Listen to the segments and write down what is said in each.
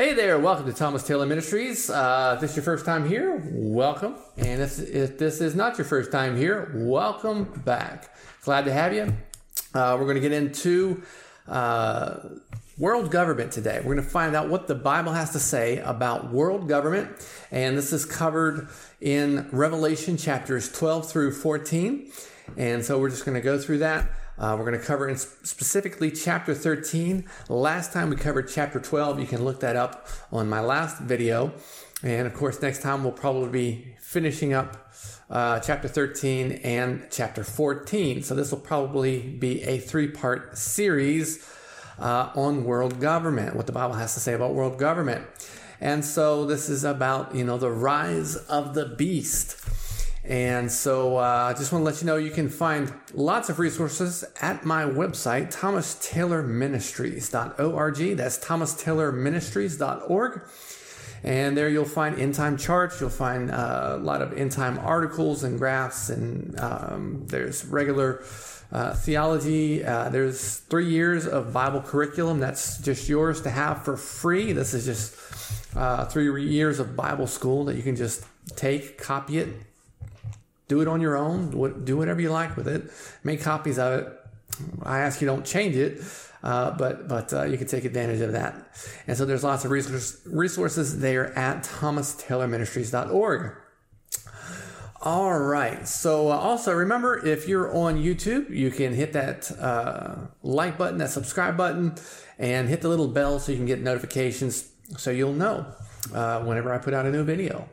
Hey there, welcome to Thomas Taylor Ministries. Uh, if this is your first time here, welcome. And if, if this is not your first time here, welcome back. Glad to have you. Uh, we're going to get into uh, world government today. We're going to find out what the Bible has to say about world government. And this is covered in Revelation chapters 12 through 14. And so we're just going to go through that. Uh, we're going to cover in specifically chapter 13. Last time we covered chapter 12. You can look that up on my last video. And of course, next time we'll probably be finishing up uh, chapter 13 and chapter 14. So this will probably be a three part series uh, on world government, what the Bible has to say about world government. And so this is about, you know, the rise of the beast. And so uh, I just want to let you know you can find lots of resources at my website, thomastaylorministries.org. That's thomastaylorministries.org. And there you'll find end time charts. You'll find uh, a lot of end time articles and graphs, and um, there's regular uh, theology. Uh, there's three years of Bible curriculum that's just yours to have for free. This is just uh, three years of Bible school that you can just take, copy it, do it on your own. Do whatever you like with it. Make copies of it. I ask you don't change it, uh, but but uh, you can take advantage of that. And so there's lots of resources resources there at thomastaylorministries.org. All right. So uh, also remember, if you're on YouTube, you can hit that uh, like button, that subscribe button, and hit the little bell so you can get notifications, so you'll know uh, whenever I put out a new video.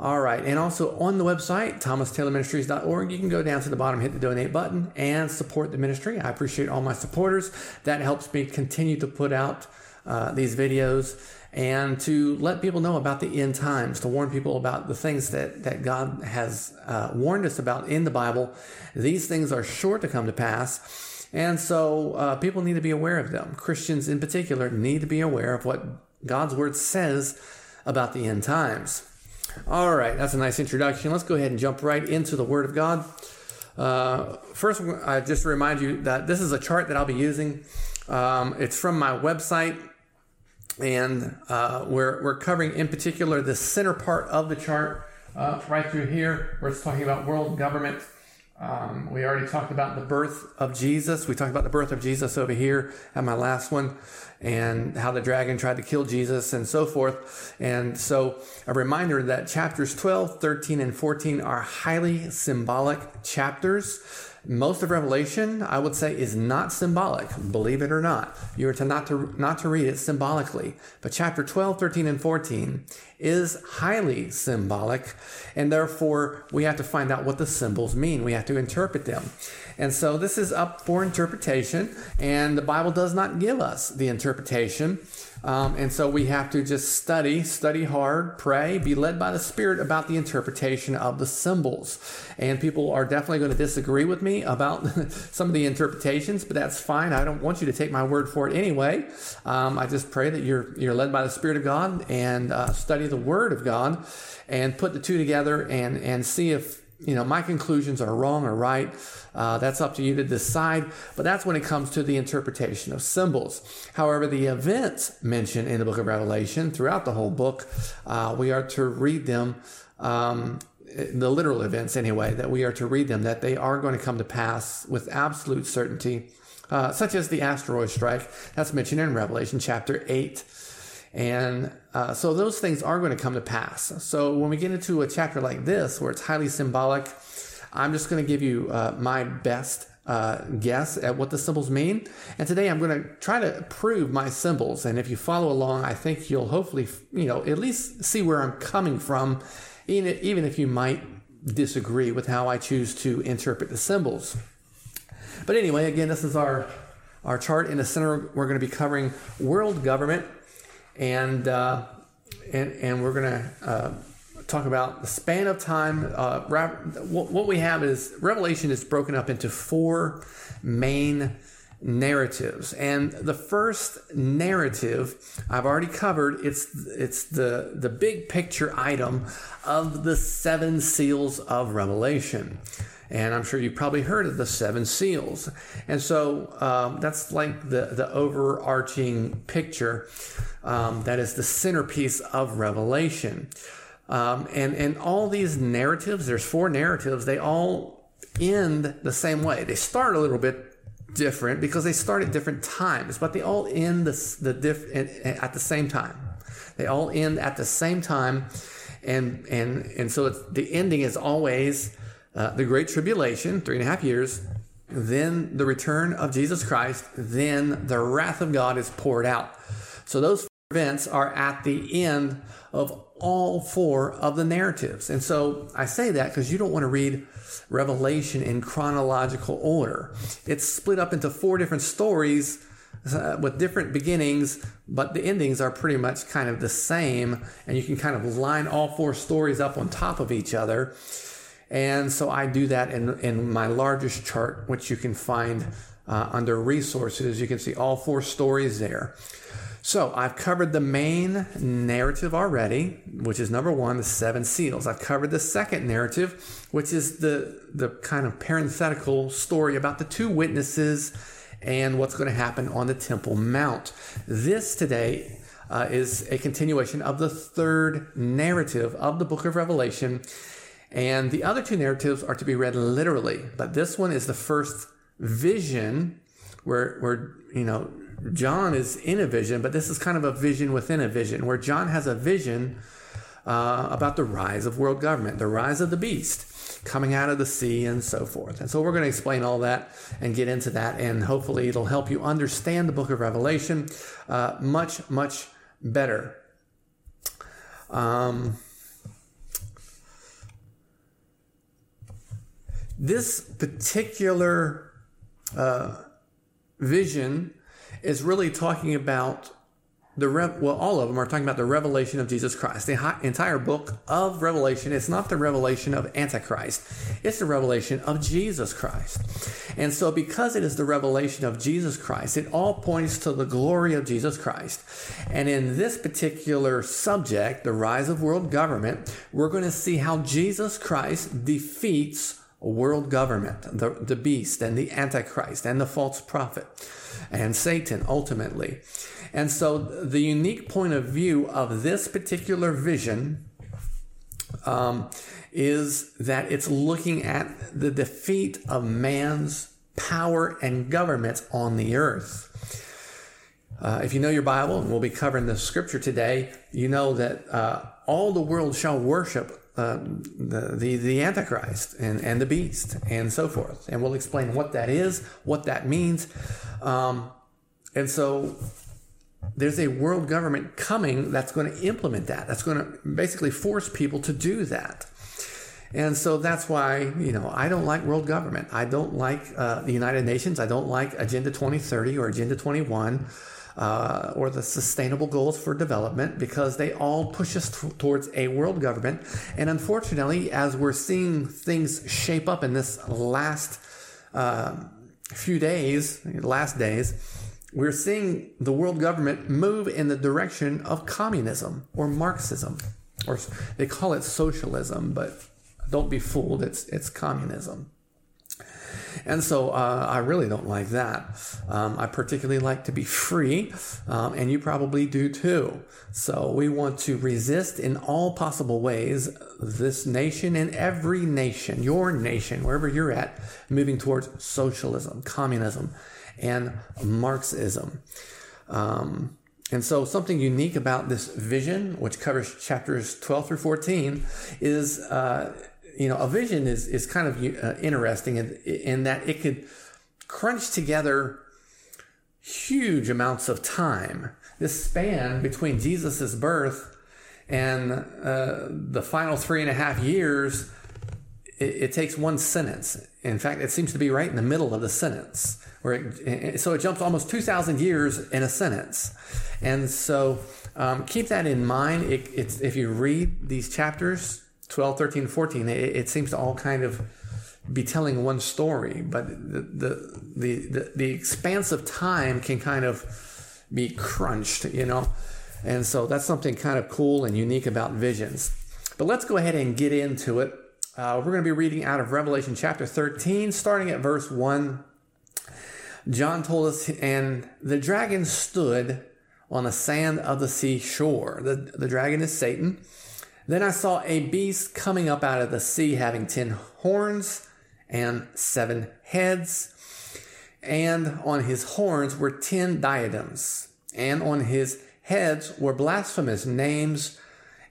All right. And also on the website, thomastaylorministries.org, you can go down to the bottom, hit the donate button, and support the ministry. I appreciate all my supporters. That helps me continue to put out uh, these videos and to let people know about the end times, to warn people about the things that, that God has uh, warned us about in the Bible. These things are sure to come to pass. And so uh, people need to be aware of them. Christians in particular need to be aware of what God's word says about the end times. All right, that's a nice introduction. Let's go ahead and jump right into the Word of God. Uh, first, I just remind you that this is a chart that I'll be using. Um, it's from my website, and uh, we're, we're covering in particular the center part of the chart uh, right through here, where it's talking about world government. Um, we already talked about the birth of Jesus. We talked about the birth of Jesus over here at my last one and how the dragon tried to kill Jesus and so forth. And so a reminder that chapters 12, 13, and 14 are highly symbolic chapters. Most of Revelation, I would say, is not symbolic, believe it or not. You are to not to not to read it symbolically. But chapter 12, 13, and 14 is highly symbolic, and therefore we have to find out what the symbols mean. We have to interpret them. And so this is up for interpretation, and the Bible does not give us the interpretation. Um, and so we have to just study, study hard, pray, be led by the Spirit about the interpretation of the symbols. And people are definitely going to disagree with me about some of the interpretations, but that's fine. I don't want you to take my word for it anyway. Um, I just pray that you're you're led by the Spirit of God and uh, study the Word of God and put the two together and and see if you know my conclusions are wrong or right uh, that's up to you to decide but that's when it comes to the interpretation of symbols. However the events mentioned in the book of revelation throughout the whole book uh, we are to read them um, the literal events anyway that we are to read them that they are going to come to pass with absolute certainty uh, such as the asteroid strike that's mentioned in revelation chapter 8 and uh, so those things are going to come to pass. So when we get into a chapter like this, where it's highly symbolic, I'm just going to give you uh, my best uh, guess at what the symbols mean. And today I'm going to try to prove my symbols. And if you follow along, I think you'll hopefully, you know, at least see where I'm coming from, even if you might disagree with how I choose to interpret the symbols. But anyway, again, this is our our chart in the center. We're going to be covering world government and uh, and and we're gonna uh, talk about the span of time. Uh, what we have is Revelation is broken up into four main narratives, and the first narrative I've already covered. It's it's the the big picture item of the seven seals of Revelation. And I'm sure you've probably heard of the seven seals. And so um, that's like the, the overarching picture um, that is the centerpiece of Revelation. Um, and, and all these narratives, there's four narratives, they all end the same way. They start a little bit different because they start at different times, but they all end the, the diff, at the same time. They all end at the same time. And, and, and so the ending is always uh, the Great Tribulation, three and a half years, then the return of Jesus Christ, then the wrath of God is poured out. So those events are at the end of all four of the narratives. And so I say that because you don't want to read Revelation in chronological order. It's split up into four different stories uh, with different beginnings, but the endings are pretty much kind of the same. And you can kind of line all four stories up on top of each other. And so I do that in, in my largest chart, which you can find uh, under resources. You can see all four stories there. So I've covered the main narrative already, which is number one, the seven seals. I've covered the second narrative, which is the, the kind of parenthetical story about the two witnesses and what's going to happen on the Temple Mount. This today uh, is a continuation of the third narrative of the book of Revelation. And the other two narratives are to be read literally, but this one is the first vision where, where, you know, John is in a vision, but this is kind of a vision within a vision, where John has a vision uh, about the rise of world government, the rise of the beast coming out of the sea, and so forth. And so we're going to explain all that and get into that, and hopefully it'll help you understand the book of Revelation uh, much, much better. Um, this particular uh, vision is really talking about the rev- well, all of them are talking about the revelation of Jesus Christ. The entire book of Revelation is not the revelation of Antichrist; it's the revelation of Jesus Christ. And so, because it is the revelation of Jesus Christ, it all points to the glory of Jesus Christ. And in this particular subject, the rise of world government, we're going to see how Jesus Christ defeats world government, the, the beast and the Antichrist and the false prophet and Satan ultimately. And so the unique point of view of this particular vision um, is that it's looking at the defeat of man's power and government on the earth. Uh, if you know your Bible, and we'll be covering the scripture today, you know that uh, all the world shall worship uh, the, the, the Antichrist and, and the beast and so forth. And we'll explain what that is, what that means. Um, and so there's a world government coming that's going to implement that. That's going to basically force people to do that. And so that's why, you know, I don't like world government. I don't like uh, the United Nations. I don't like Agenda 2030 or Agenda 21 uh, or the sustainable goals for development because they all push us t- towards a world government. And unfortunately, as we're seeing things shape up in this last uh, few days, last days, we're seeing the world government move in the direction of communism or Marxism, or they call it socialism, but don't be fooled, it's, it's communism. And so uh, I really don't like that. Um, I particularly like to be free, um, and you probably do too. So we want to resist in all possible ways this nation and every nation, your nation, wherever you're at, moving towards socialism, communism, and Marxism. Um, and so, something unique about this vision, which covers chapters 12 through 14, is uh, you know, a vision is, is kind of uh, interesting in, in that it could crunch together huge amounts of time. This span between Jesus' birth and uh, the final three and a half years, it, it, takes one sentence. In fact, it seems to be right in the middle of the sentence. Where it, so it jumps almost 2,000 years in a sentence. And so um, keep that in mind. It, if you read these chapters, 12, 13, 14, it, it, seems to all kind of be telling one story, but the, the, the, the, the expanse of time can kind of be crunched, you know? And so that's something kind of cool and unique about visions. But let's go ahead and get into it. Uh, we're going to be reading out of Revelation chapter 13, starting at verse 1. John told us, and the dragon stood on the sand of the sea shore. The, the dragon is Satan. Then I saw a beast coming up out of the sea having ten horns and seven heads. And on his horns were ten diadems, and on his heads were blasphemous names.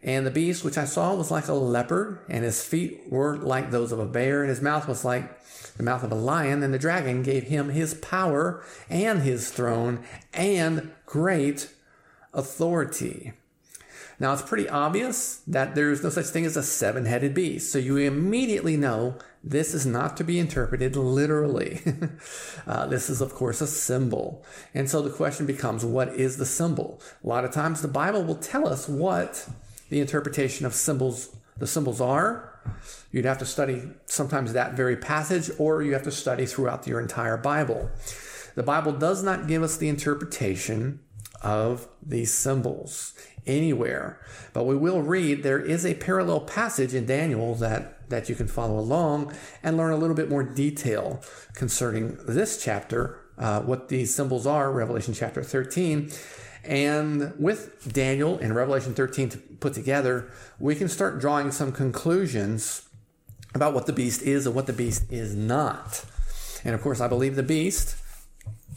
And the beast which I saw was like a leopard, and his feet were like those of a bear, and his mouth was like the mouth of a lion. And the dragon gave him his power and his throne and great authority. Now, it's pretty obvious that there's no such thing as a seven headed beast. So you immediately know this is not to be interpreted literally. uh, this is, of course, a symbol. And so the question becomes what is the symbol? A lot of times the Bible will tell us what the interpretation of symbols the symbols are. You'd have to study sometimes that very passage, or you have to study throughout your entire Bible. The Bible does not give us the interpretation of these symbols anywhere. But we will read there is a parallel passage in Daniel that, that you can follow along and learn a little bit more detail concerning this chapter, uh, what these symbols are, Revelation chapter 13. And with Daniel and Revelation 13 to put together, we can start drawing some conclusions about what the beast is and what the beast is not. And of course, I believe the beast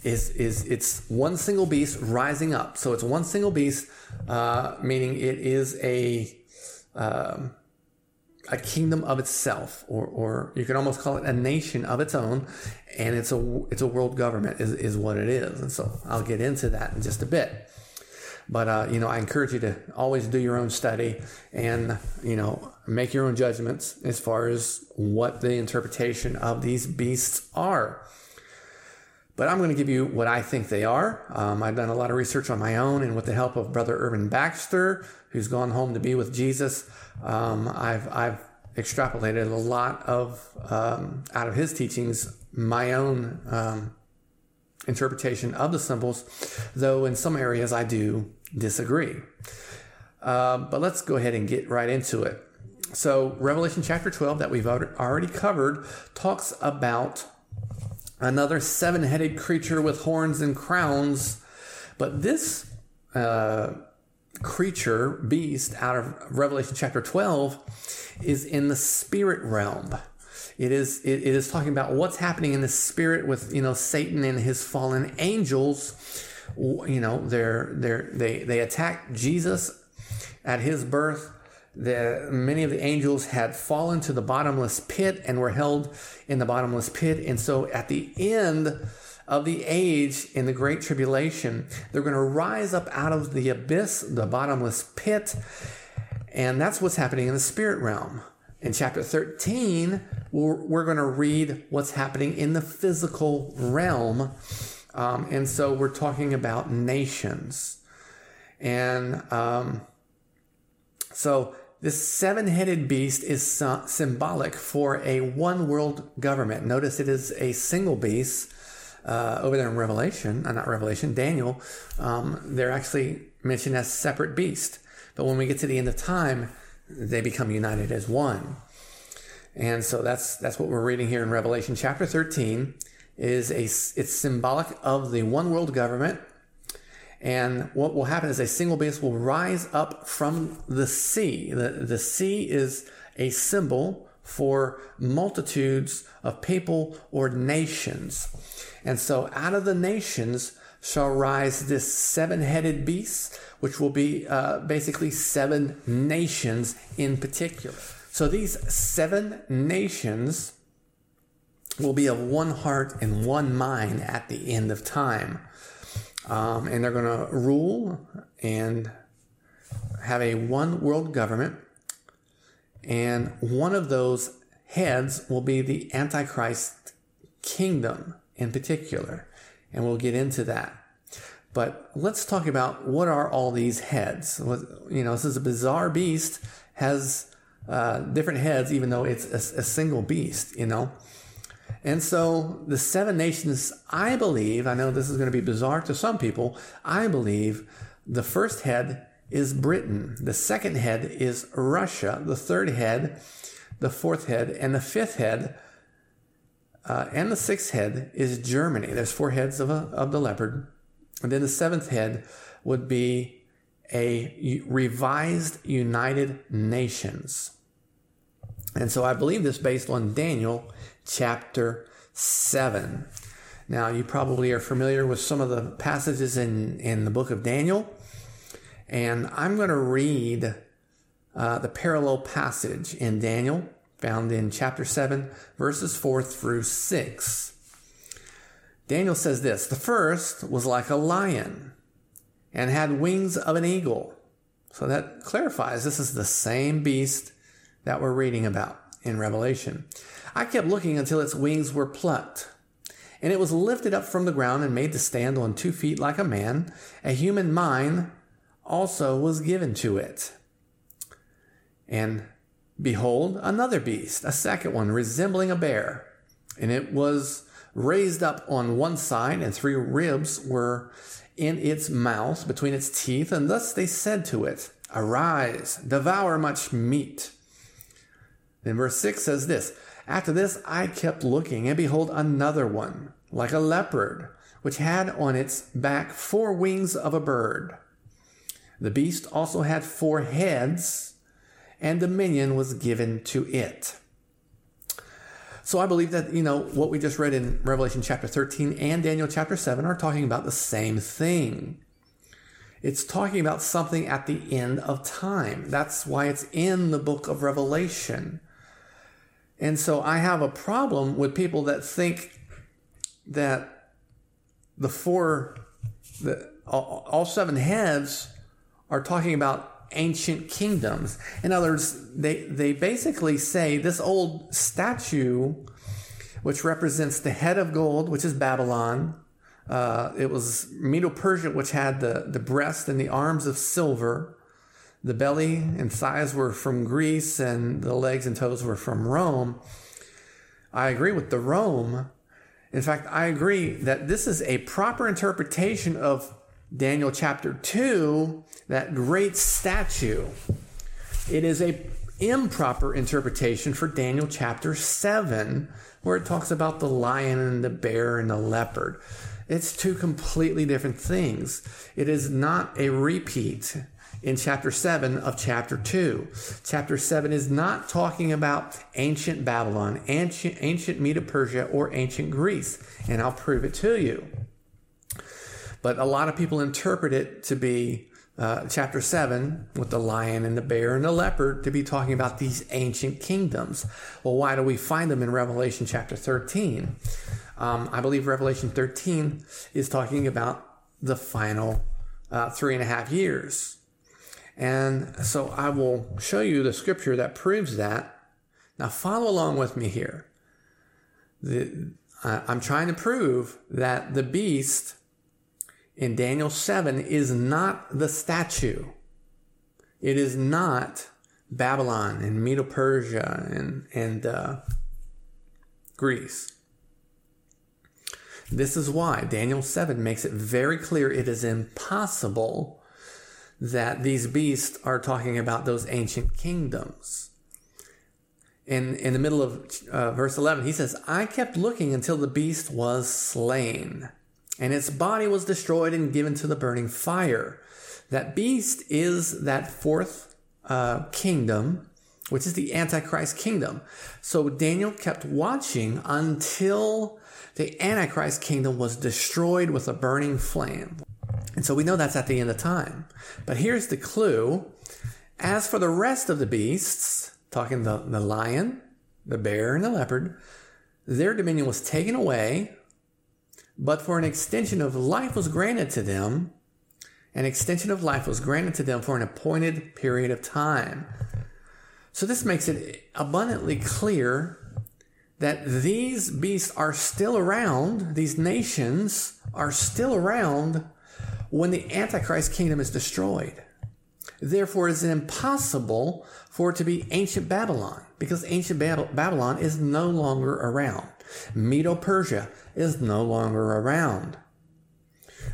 is is it's one single beast rising up. So it's one single beast, uh, meaning it is a um, a kingdom of itself, or or you can almost call it a nation of its own, and it's a it's a world government is is what it is. And so I'll get into that in just a bit. But uh, you know, I encourage you to always do your own study and you know make your own judgments as far as what the interpretation of these beasts are. But I'm going to give you what I think they are. Um, I've done a lot of research on my own, and with the help of Brother Irvin Baxter, who's gone home to be with Jesus, um, I've, I've extrapolated a lot of um, out of his teachings my own um, interpretation of the symbols, though in some areas I do disagree. Uh, but let's go ahead and get right into it. So, Revelation chapter 12, that we've already covered, talks about another seven headed creature with horns and crowns. But this uh, creature, beast, out of Revelation chapter 12, is in the spirit realm. It is, it, is talking about what's happening in the spirit with, you know, Satan and his fallen angels. You know, they're, they're, they, they attack Jesus at his birth the, many of the angels had fallen to the bottomless pit and were held in the bottomless pit. And so at the end of the age in the Great Tribulation, they're going to rise up out of the abyss, the bottomless pit. And that's what's happening in the spirit realm. In chapter 13, we're, we're going to read what's happening in the physical realm. Um, and so we're talking about nations. And um, so this seven headed beast is symbolic for a one world government. Notice it is a single beast. Uh, over there in Revelation, uh, not Revelation, Daniel, um, they're actually mentioned as separate beasts. But when we get to the end of time, they become united as one. And so that's that's what we're reading here in Revelation chapter 13 is a it's symbolic of the one world government and what will happen is a single beast will rise up from the sea. The, the sea is a symbol for multitudes of people or nations. And so out of the nations shall rise this seven headed beast, which will be uh, basically seven nations in particular. So these seven nations will be of one heart and one mind at the end of time. Um, and they're going to rule and have a one world government. And one of those heads will be the Antichrist kingdom in particular. And we'll get into that. But let's talk about what are all these heads. You know, this is a bizarre beast, has uh, different heads, even though it's a, a single beast, you know. And so the seven nations, I believe, I know this is going to be bizarre to some people, I believe the first head is Britain, the second head is Russia, the third head, the fourth head, and the fifth head, uh, and the sixth head is Germany. There's four heads of, a, of the leopard. And then the seventh head would be a revised United Nations. And so I believe this based on Daniel chapter 7. Now, you probably are familiar with some of the passages in, in the book of Daniel. And I'm going to read uh, the parallel passage in Daniel, found in chapter 7, verses 4 through 6. Daniel says this The first was like a lion and had wings of an eagle. So that clarifies this is the same beast that we're reading about in Revelation. I kept looking until its wings were plucked. And it was lifted up from the ground and made to stand on two feet like a man. A human mind also was given to it. And behold, another beast, a second one, resembling a bear. And it was raised up on one side, and three ribs were in its mouth between its teeth. And thus they said to it, Arise, devour much meat. Then verse 6 says this After this I kept looking, and behold, another one, like a leopard, which had on its back four wings of a bird. The beast also had four heads, and dominion was given to it. So I believe that, you know, what we just read in Revelation chapter 13 and Daniel chapter 7 are talking about the same thing. It's talking about something at the end of time. That's why it's in the book of Revelation. And so I have a problem with people that think that the four, the, all, seven heads are talking about ancient kingdoms. In other words, they, they basically say this old statue, which represents the head of gold, which is Babylon. Uh, it was Medo Persia, which had the, the breast and the arms of silver. The belly and thighs were from Greece, and the legs and toes were from Rome. I agree with the Rome. In fact, I agree that this is a proper interpretation of Daniel chapter 2, that great statue. It is a improper interpretation for Daniel chapter 7, where it talks about the lion and the bear and the leopard. It's two completely different things. It is not a repeat in chapter 7 of chapter 2. Chapter 7 is not talking about ancient Babylon, ancient, ancient Medo Persia, or ancient Greece, and I'll prove it to you. But a lot of people interpret it to be uh, chapter 7 with the lion and the bear and the leopard to be talking about these ancient kingdoms. Well, why do we find them in Revelation chapter 13? Um, I believe Revelation 13 is talking about the final uh, three and a half years. And so I will show you the scripture that proves that. Now, follow along with me here. The, uh, I'm trying to prove that the beast in Daniel 7 is not the statue. It is not Babylon and Medo Persia and, and uh, Greece. This is why Daniel 7 makes it very clear it is impossible that these beasts are talking about those ancient kingdoms. In, in the middle of uh, verse 11, he says, I kept looking until the beast was slain, and its body was destroyed and given to the burning fire. That beast is that fourth uh, kingdom, which is the Antichrist kingdom. So Daniel kept watching until the Antichrist kingdom was destroyed with a burning flame. And so we know that's at the end of time. But here's the clue. As for the rest of the beasts, talking the, the lion, the bear, and the leopard, their dominion was taken away, but for an extension of life was granted to them. An extension of life was granted to them for an appointed period of time. So this makes it abundantly clear that these beasts are still around, these nations are still around when the Antichrist kingdom is destroyed. Therefore, it is impossible for it to be ancient Babylon because ancient Babylon is no longer around. Medo Persia is no longer around.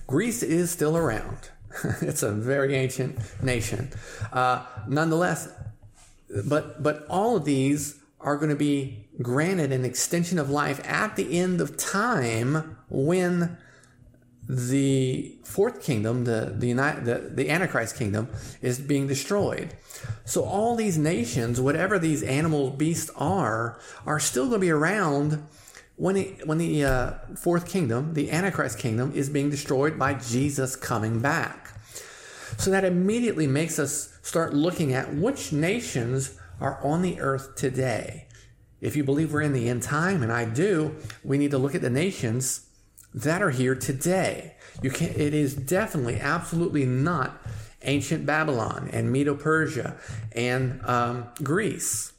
Greece is still around. it's a very ancient nation. Uh, nonetheless, but, but all of these are going to be granted an extension of life at the end of time when the fourth kingdom, the the, United, the the Antichrist kingdom, is being destroyed. So all these nations, whatever these animal beasts are, are still going to be around when it, when the uh, fourth kingdom, the Antichrist kingdom, is being destroyed by Jesus coming back. So that immediately makes us start looking at which nations are on the earth today. If you believe we're in the end time, and I do, we need to look at the nations that are here today. You can it is definitely, absolutely not ancient Babylon and Medo Persia and um, Greece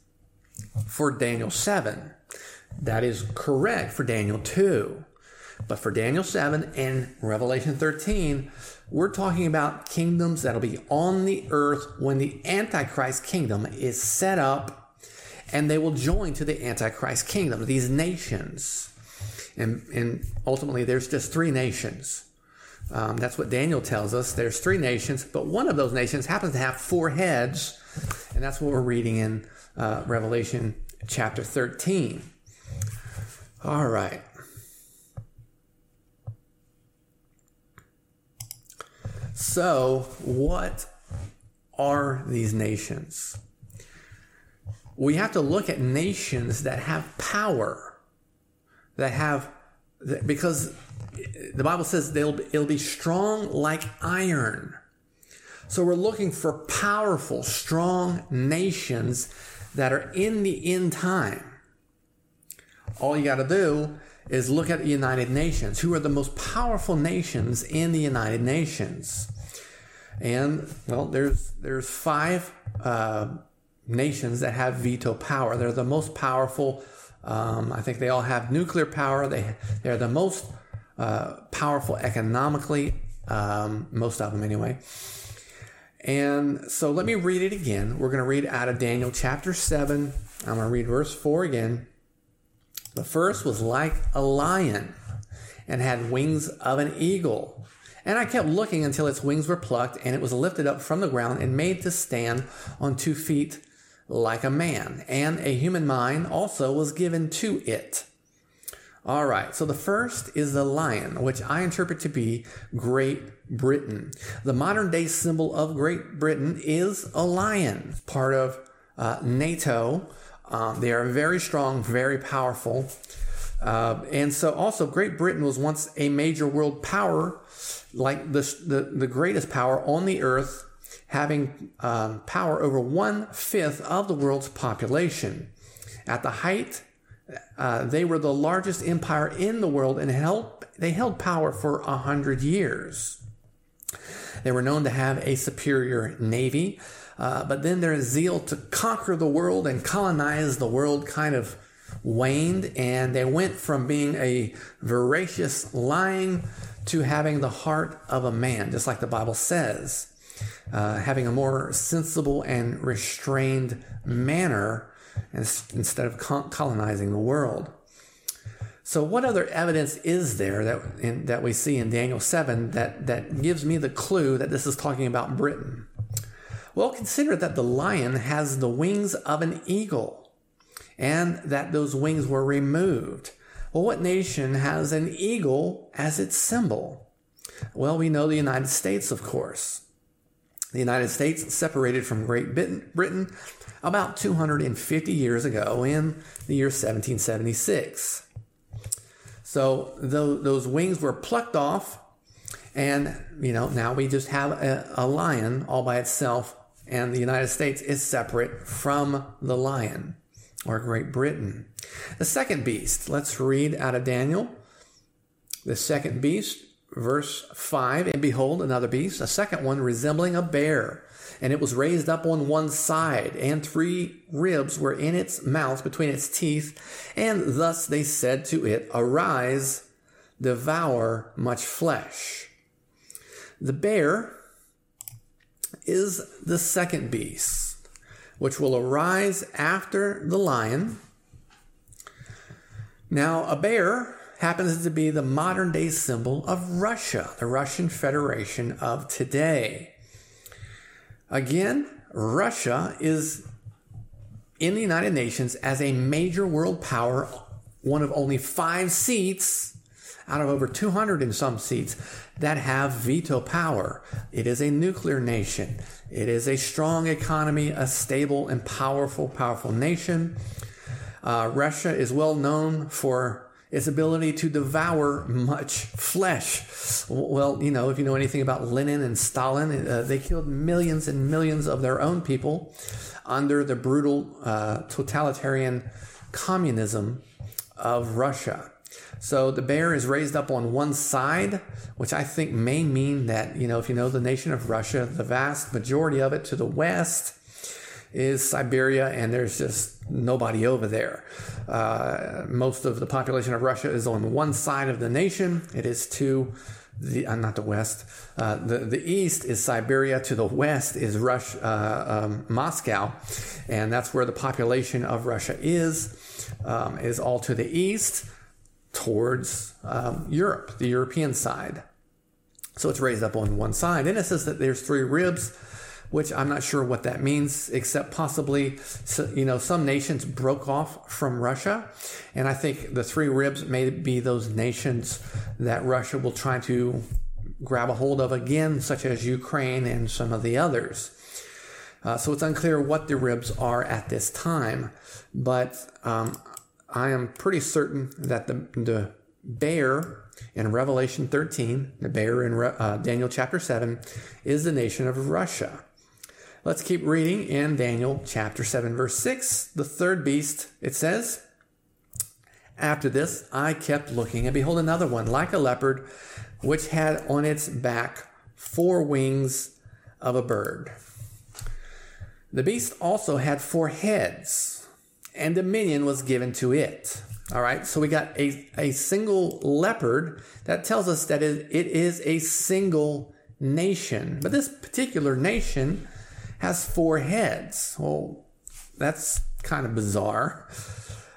for Daniel 7. That is correct for Daniel 2. But for Daniel 7 and Revelation 13, we're talking about kingdoms that'll be on the earth when the Antichrist kingdom is set up and they will join to the Antichrist kingdom, these nations. And, and ultimately, there's just three nations. Um, that's what Daniel tells us. There's three nations, but one of those nations happens to have four heads, and that's what we're reading in uh, Revelation chapter 13. All right. So, what are these nations? We have to look at nations that have power, that have, because the Bible says they'll it'll be strong like iron. So we're looking for powerful, strong nations that are in the end time. All you got to do is look at the United Nations. Who are the most powerful nations in the United Nations? And well, there's there's five uh, nations that have veto power. They're the most powerful. Um, I think they all have nuclear power. They they're the most uh, powerful economically, um, most of them anyway. And so let me read it again. We're going to read out of Daniel chapter 7. I'm going to read verse 4 again. The first was like a lion and had wings of an eagle. And I kept looking until its wings were plucked, and it was lifted up from the ground and made to stand on two feet like a man. And a human mind also was given to it. All right, so the first is the lion, which I interpret to be Great Britain. The modern day symbol of Great Britain is a lion, part of uh, NATO. Um, they are very strong, very powerful. Uh, and so also Great Britain was once a major world power, like the, the, the greatest power on the earth, having um, power over one fifth of the world's population. At the height uh, they were the largest empire in the world and held, they held power for a hundred years. They were known to have a superior navy, uh, but then their zeal to conquer the world and colonize the world kind of waned, and they went from being a voracious lying to having the heart of a man, just like the Bible says, uh, having a more sensible and restrained manner instead of colonizing the world. So, what other evidence is there that, in, that we see in Daniel 7 that, that gives me the clue that this is talking about Britain? Well, consider that the lion has the wings of an eagle and that those wings were removed. Well, what nation has an eagle as its symbol? Well, we know the United States, of course. The United States separated from Great Britain about 250 years ago in the year 1776. So those wings were plucked off, and you know now we just have a, a lion all by itself, and the United States is separate from the lion or Great Britain. The second beast, let's read out of Daniel. The second beast, verse 5 And behold, another beast, a second one resembling a bear and it was raised up on one side, and three ribs were in its mouth between its teeth. And thus they said to it, Arise, devour much flesh. The bear is the second beast, which will arise after the lion. Now, a bear happens to be the modern day symbol of Russia, the Russian Federation of today. Again, Russia is in the United Nations as a major world power, one of only five seats out of over 200 in some seats that have veto power. It is a nuclear nation. It is a strong economy, a stable and powerful, powerful nation. Uh, Russia is well known for its ability to devour much flesh. Well, you know, if you know anything about Lenin and Stalin, uh, they killed millions and millions of their own people under the brutal uh, totalitarian communism of Russia. So the bear is raised up on one side, which I think may mean that, you know, if you know the nation of Russia, the vast majority of it to the west is Siberia, and there's just nobody over there. Uh, most of the population of Russia is on one side of the nation. It is to the uh, not the west. Uh, the the east is Siberia. To the west is Russia, uh, um, Moscow, and that's where the population of Russia is. Um, is all to the east, towards um, Europe, the European side. So it's raised up on one side, and it says that there's three ribs which I'm not sure what that means, except possibly, you know, some nations broke off from Russia. And I think the three ribs may be those nations that Russia will try to grab a hold of again, such as Ukraine and some of the others. Uh, so it's unclear what the ribs are at this time, but um, I am pretty certain that the, the bear in Revelation 13, the bear in uh, Daniel chapter 7, is the nation of Russia. Let's keep reading in Daniel chapter 7, verse 6. The third beast, it says, After this I kept looking, and behold, another one, like a leopard, which had on its back four wings of a bird. The beast also had four heads, and dominion was given to it. All right, so we got a, a single leopard that tells us that it, it is a single nation. But this particular nation has four heads. Well, that's kind of bizarre.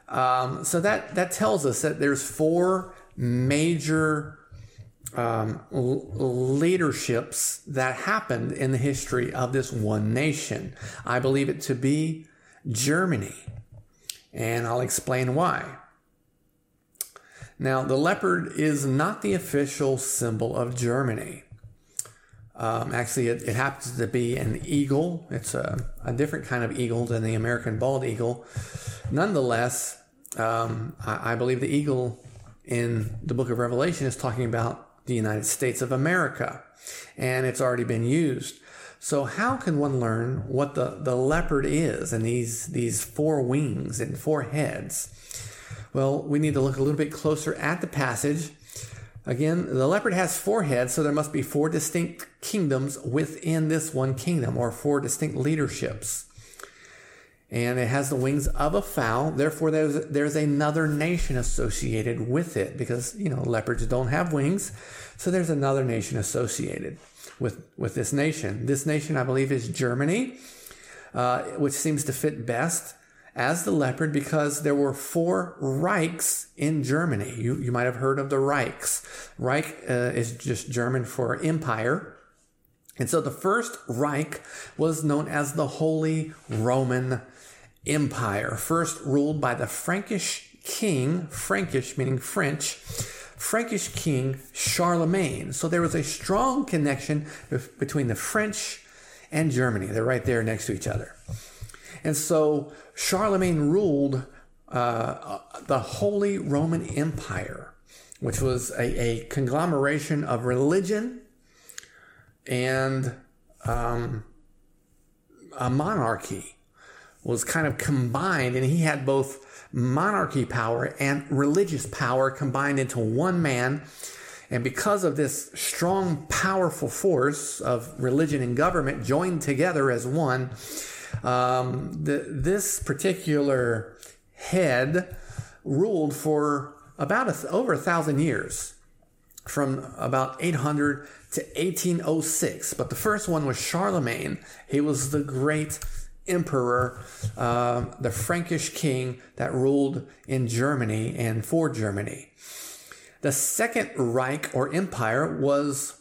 Um, so that that tells us that there's four major um, leaderships that happened in the history of this one nation. I believe it to be Germany, and I'll explain why. Now, the leopard is not the official symbol of Germany. Um, actually, it, it, happens to be an eagle. It's a, a, different kind of eagle than the American bald eagle. Nonetheless, um, I, I, believe the eagle in the book of Revelation is talking about the United States of America, and it's already been used. So, how can one learn what the, the leopard is and these, these four wings and four heads? Well, we need to look a little bit closer at the passage Again, the leopard has four heads, so there must be four distinct kingdoms within this one kingdom, or four distinct leaderships. And it has the wings of a fowl, therefore there's there's another nation associated with it, because you know leopards don't have wings, so there's another nation associated with with this nation. This nation, I believe, is Germany, uh, which seems to fit best as the leopard because there were four Reichs in Germany. You, you might have heard of the Reichs. Reich uh, is just German for empire. And so the first Reich was known as the Holy Roman Empire, first ruled by the Frankish king, Frankish meaning French, Frankish king Charlemagne. So there was a strong connection between the French and Germany. They're right there next to each other. And so Charlemagne ruled uh, the Holy Roman Empire, which was a, a conglomeration of religion and um, a monarchy was kind of combined, and he had both monarchy power and religious power combined into one man. And because of this strong, powerful force of religion and government joined together as one, um, the, this particular head ruled for about a, over a thousand years, from about 800 to 1806. But the first one was Charlemagne. He was the great emperor, uh, the Frankish king that ruled in Germany and for Germany. The second Reich or empire was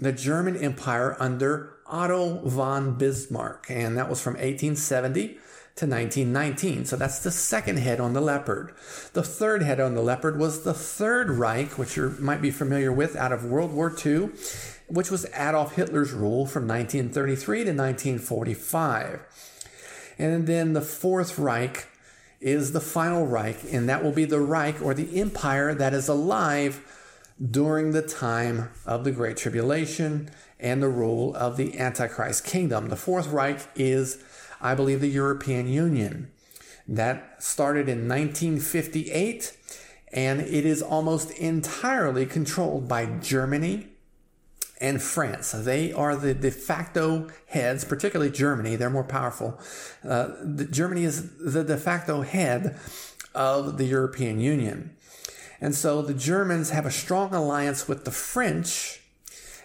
the German Empire under Otto von Bismarck, and that was from 1870 to 1919. So that's the second head on the leopard. The third head on the leopard was the Third Reich, which you might be familiar with out of World War II, which was Adolf Hitler's rule from 1933 to 1945. And then the Fourth Reich is the final Reich, and that will be the Reich or the empire that is alive during the time of the Great Tribulation and the rule of the Antichrist kingdom. The Fourth Reich is I believe the European Union. That started in 1958 and it is almost entirely controlled by Germany and France. They are the de facto heads, particularly Germany. They're more powerful. Uh, the, Germany is the de facto head of the European Union. And so the Germans have a strong alliance with the French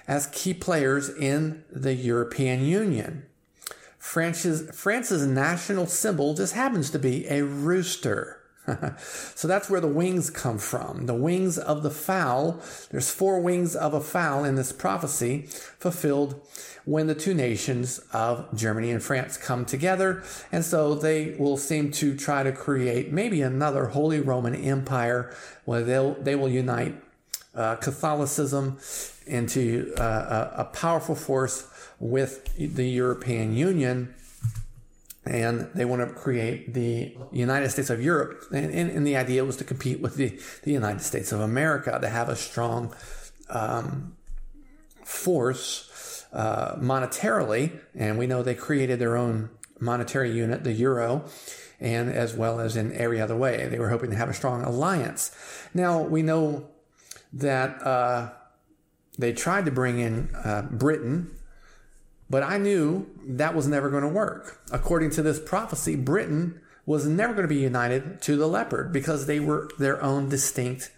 as key players in the European Union. France's, France's national symbol just happens to be a rooster. so that's where the wings come from. The wings of the fowl. There's four wings of a fowl in this prophecy fulfilled when the two nations of Germany and France come together. And so they will seem to try to create maybe another Holy Roman Empire where they'll, they will unite uh, Catholicism into uh, a, a powerful force with the European Union and they want to create the United States of Europe. And, and, and, the idea was to compete with the, the United States of America, to have a strong um, force uh, monetarily. And we know they created their own monetary unit, the euro, and as well as in every other way. They were hoping to have a strong alliance. Now, we know that uh, they tried to bring in uh, Britain but I knew that was never going to work. According to this prophecy, Britain was never going to be united to the leopard because they were their own distinct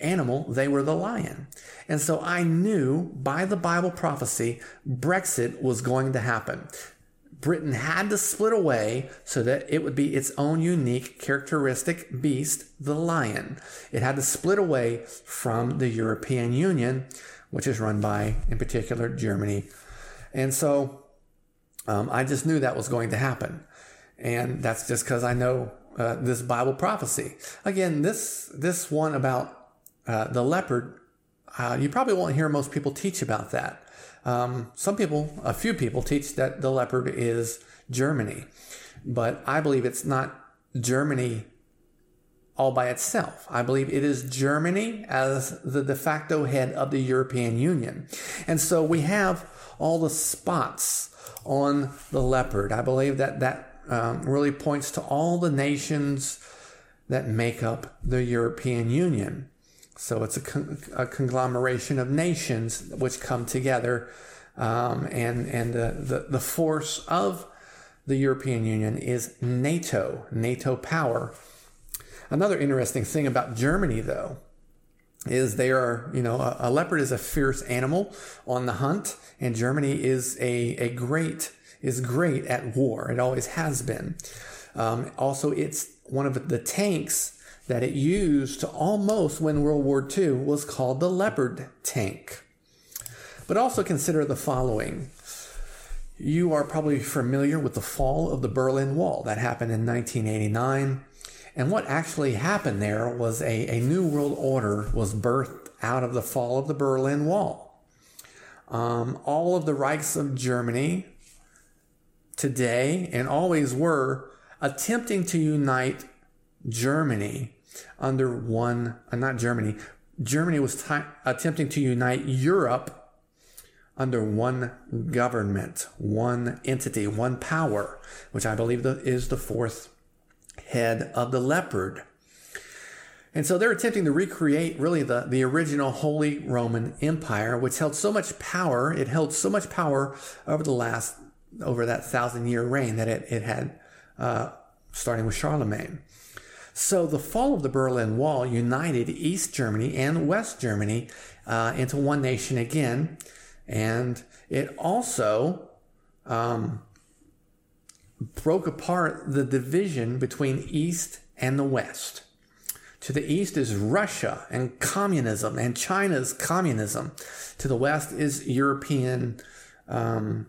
animal. They were the lion. And so I knew by the Bible prophecy, Brexit was going to happen. Britain had to split away so that it would be its own unique characteristic beast, the lion. It had to split away from the European Union, which is run by, in particular, Germany, and so um, I just knew that was going to happen. And that's just because I know uh, this Bible prophecy. Again, this, this one about uh, the leopard, uh, you probably won't hear most people teach about that. Um, some people, a few people, teach that the leopard is Germany. But I believe it's not Germany all by itself. I believe it is Germany as the de facto head of the European Union. And so we have all the spots on the leopard. I believe that that um, really points to all the nations that make up the European Union. So it's a, con- a conglomeration of nations which come together, um, and and the, the the force of the European Union is NATO, NATO power. Another interesting thing about Germany, though, is they are, you know, a, a, leopard is a fierce animal on the hunt, and Germany is a, a great, is great at war. It always has been. Um, also, it's one of the tanks that it used to almost win World War II was called the Leopard tank. But also consider the following. You are probably familiar with the fall of the Berlin Wall. That happened in 1989. And what actually happened there was a, a new world order was birthed out of the fall of the Berlin Wall. Um, all of the Reichs of Germany today and always were attempting to unite Germany under one, uh, not Germany, Germany was t- attempting to unite Europe under one government, one entity, one power, which I believe is the fourth head of the leopard. And so they're attempting to recreate really the, the original Holy Roman Empire, which held so much power. It held so much power over the last, over that thousand year reign that it, it had, uh, starting with Charlemagne. So the fall of the Berlin Wall united East Germany and West Germany uh, into one nation again. And it also um, broke apart the division between East and the West. To the east is Russia and communism and China's communism. To the west is European um,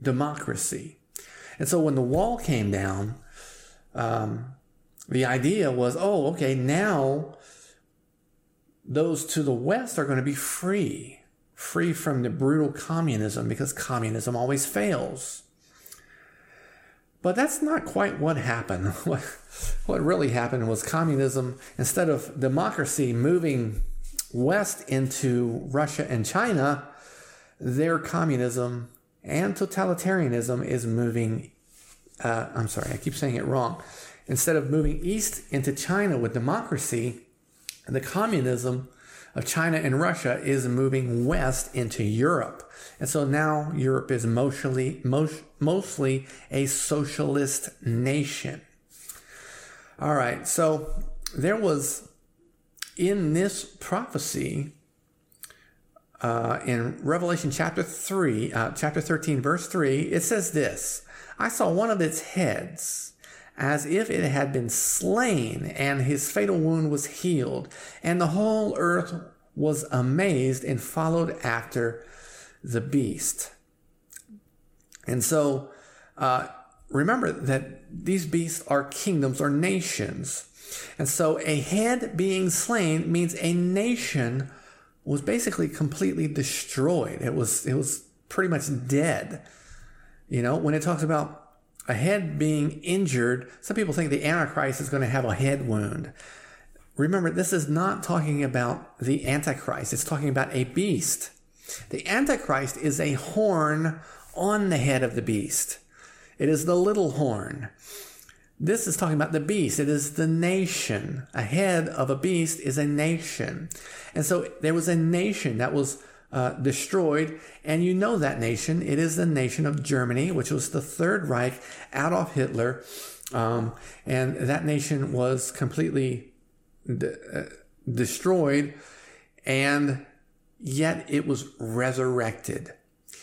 democracy. And so when the wall came down, um, the idea was, oh, okay, now those to the west are going to be free, free from the brutal communism because communism always fails. But that's not quite what happened. what really happened was communism, instead of democracy moving west into Russia and China, their communism and totalitarianism is moving. Uh, I'm sorry, I keep saying it wrong. Instead of moving east into China with democracy, the communism of China and Russia is moving west into Europe. And so now Europe is mostly, most, mostly a socialist nation. All right, so there was in this prophecy uh, in Revelation chapter 3, uh, chapter 13, verse 3, it says this I saw one of its heads as if it had been slain, and his fatal wound was healed, and the whole earth was amazed and followed after the beast. And so, uh, remember that these beasts are kingdoms or nations. And so, a head being slain means a nation was basically completely destroyed. It was it was pretty much dead. You know, when it talks about a head being injured, some people think the Antichrist is going to have a head wound. Remember, this is not talking about the Antichrist. It's talking about a beast. The Antichrist is a horn on the head of the beast. It is the little horn. This is talking about the beast. It is the nation. A head of a beast is a nation. And so there was a nation that was uh, destroyed. And you know that nation. It is the nation of Germany, which was the Third Reich, Adolf Hitler. Um, and that nation was completely de- uh, destroyed. And yet it was resurrected.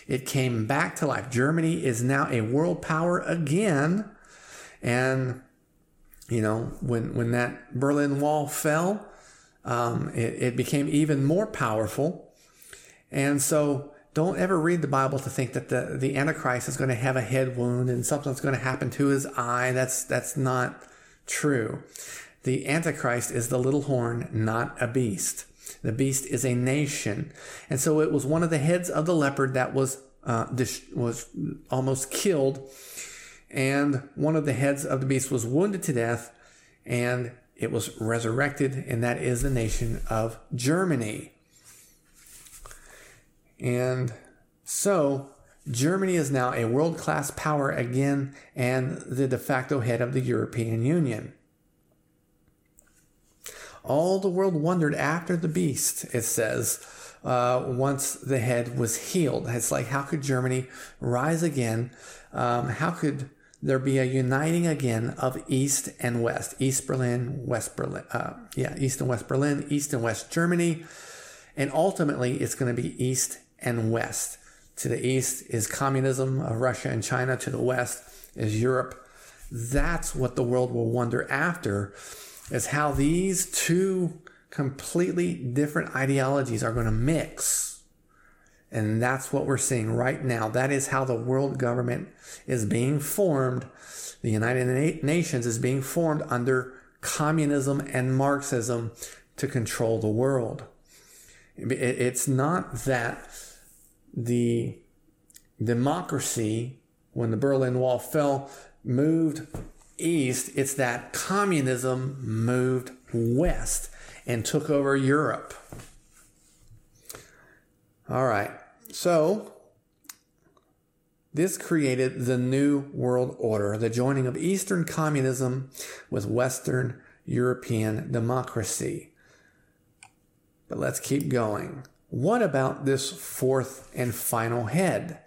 It came back to life. Germany is now a world power again and, you know, when, when that Berlin Wall fell, um, it, it became even more powerful. And so don't ever read the Bible to think that the, the Antichrist is going to have a head wound and something's going to happen to his eye. That's, that's not true. The Antichrist is the little horn, not a beast. The beast is a nation. And so it was one of the heads of the leopard that was, uh, was almost killed and one of the heads of the beast was wounded to death, and it was resurrected, and that is the nation of Germany. And so, Germany is now a world class power again and the de facto head of the European Union. All the world wondered after the beast, it says, uh, once the head was healed. It's like, how could Germany rise again? Um, how could there be a uniting again of East and West, East Berlin, West Berlin, uh, yeah, East and West Berlin, East and West Germany, and ultimately it's going to be East and West. To the east is communism of Russia and China. To the west is Europe. That's what the world will wonder after, is how these two completely different ideologies are going to mix and that's what we're seeing right now. That is how the world government is being formed. The United Nations is being formed under communism and Marxism to control the world. It's not that the democracy, when the Berlin Wall fell, moved east. It's that communism moved west and took over Europe. All right. So, this created the New World Order, the joining of Eastern communism with Western European democracy. But let's keep going. What about this fourth and final head?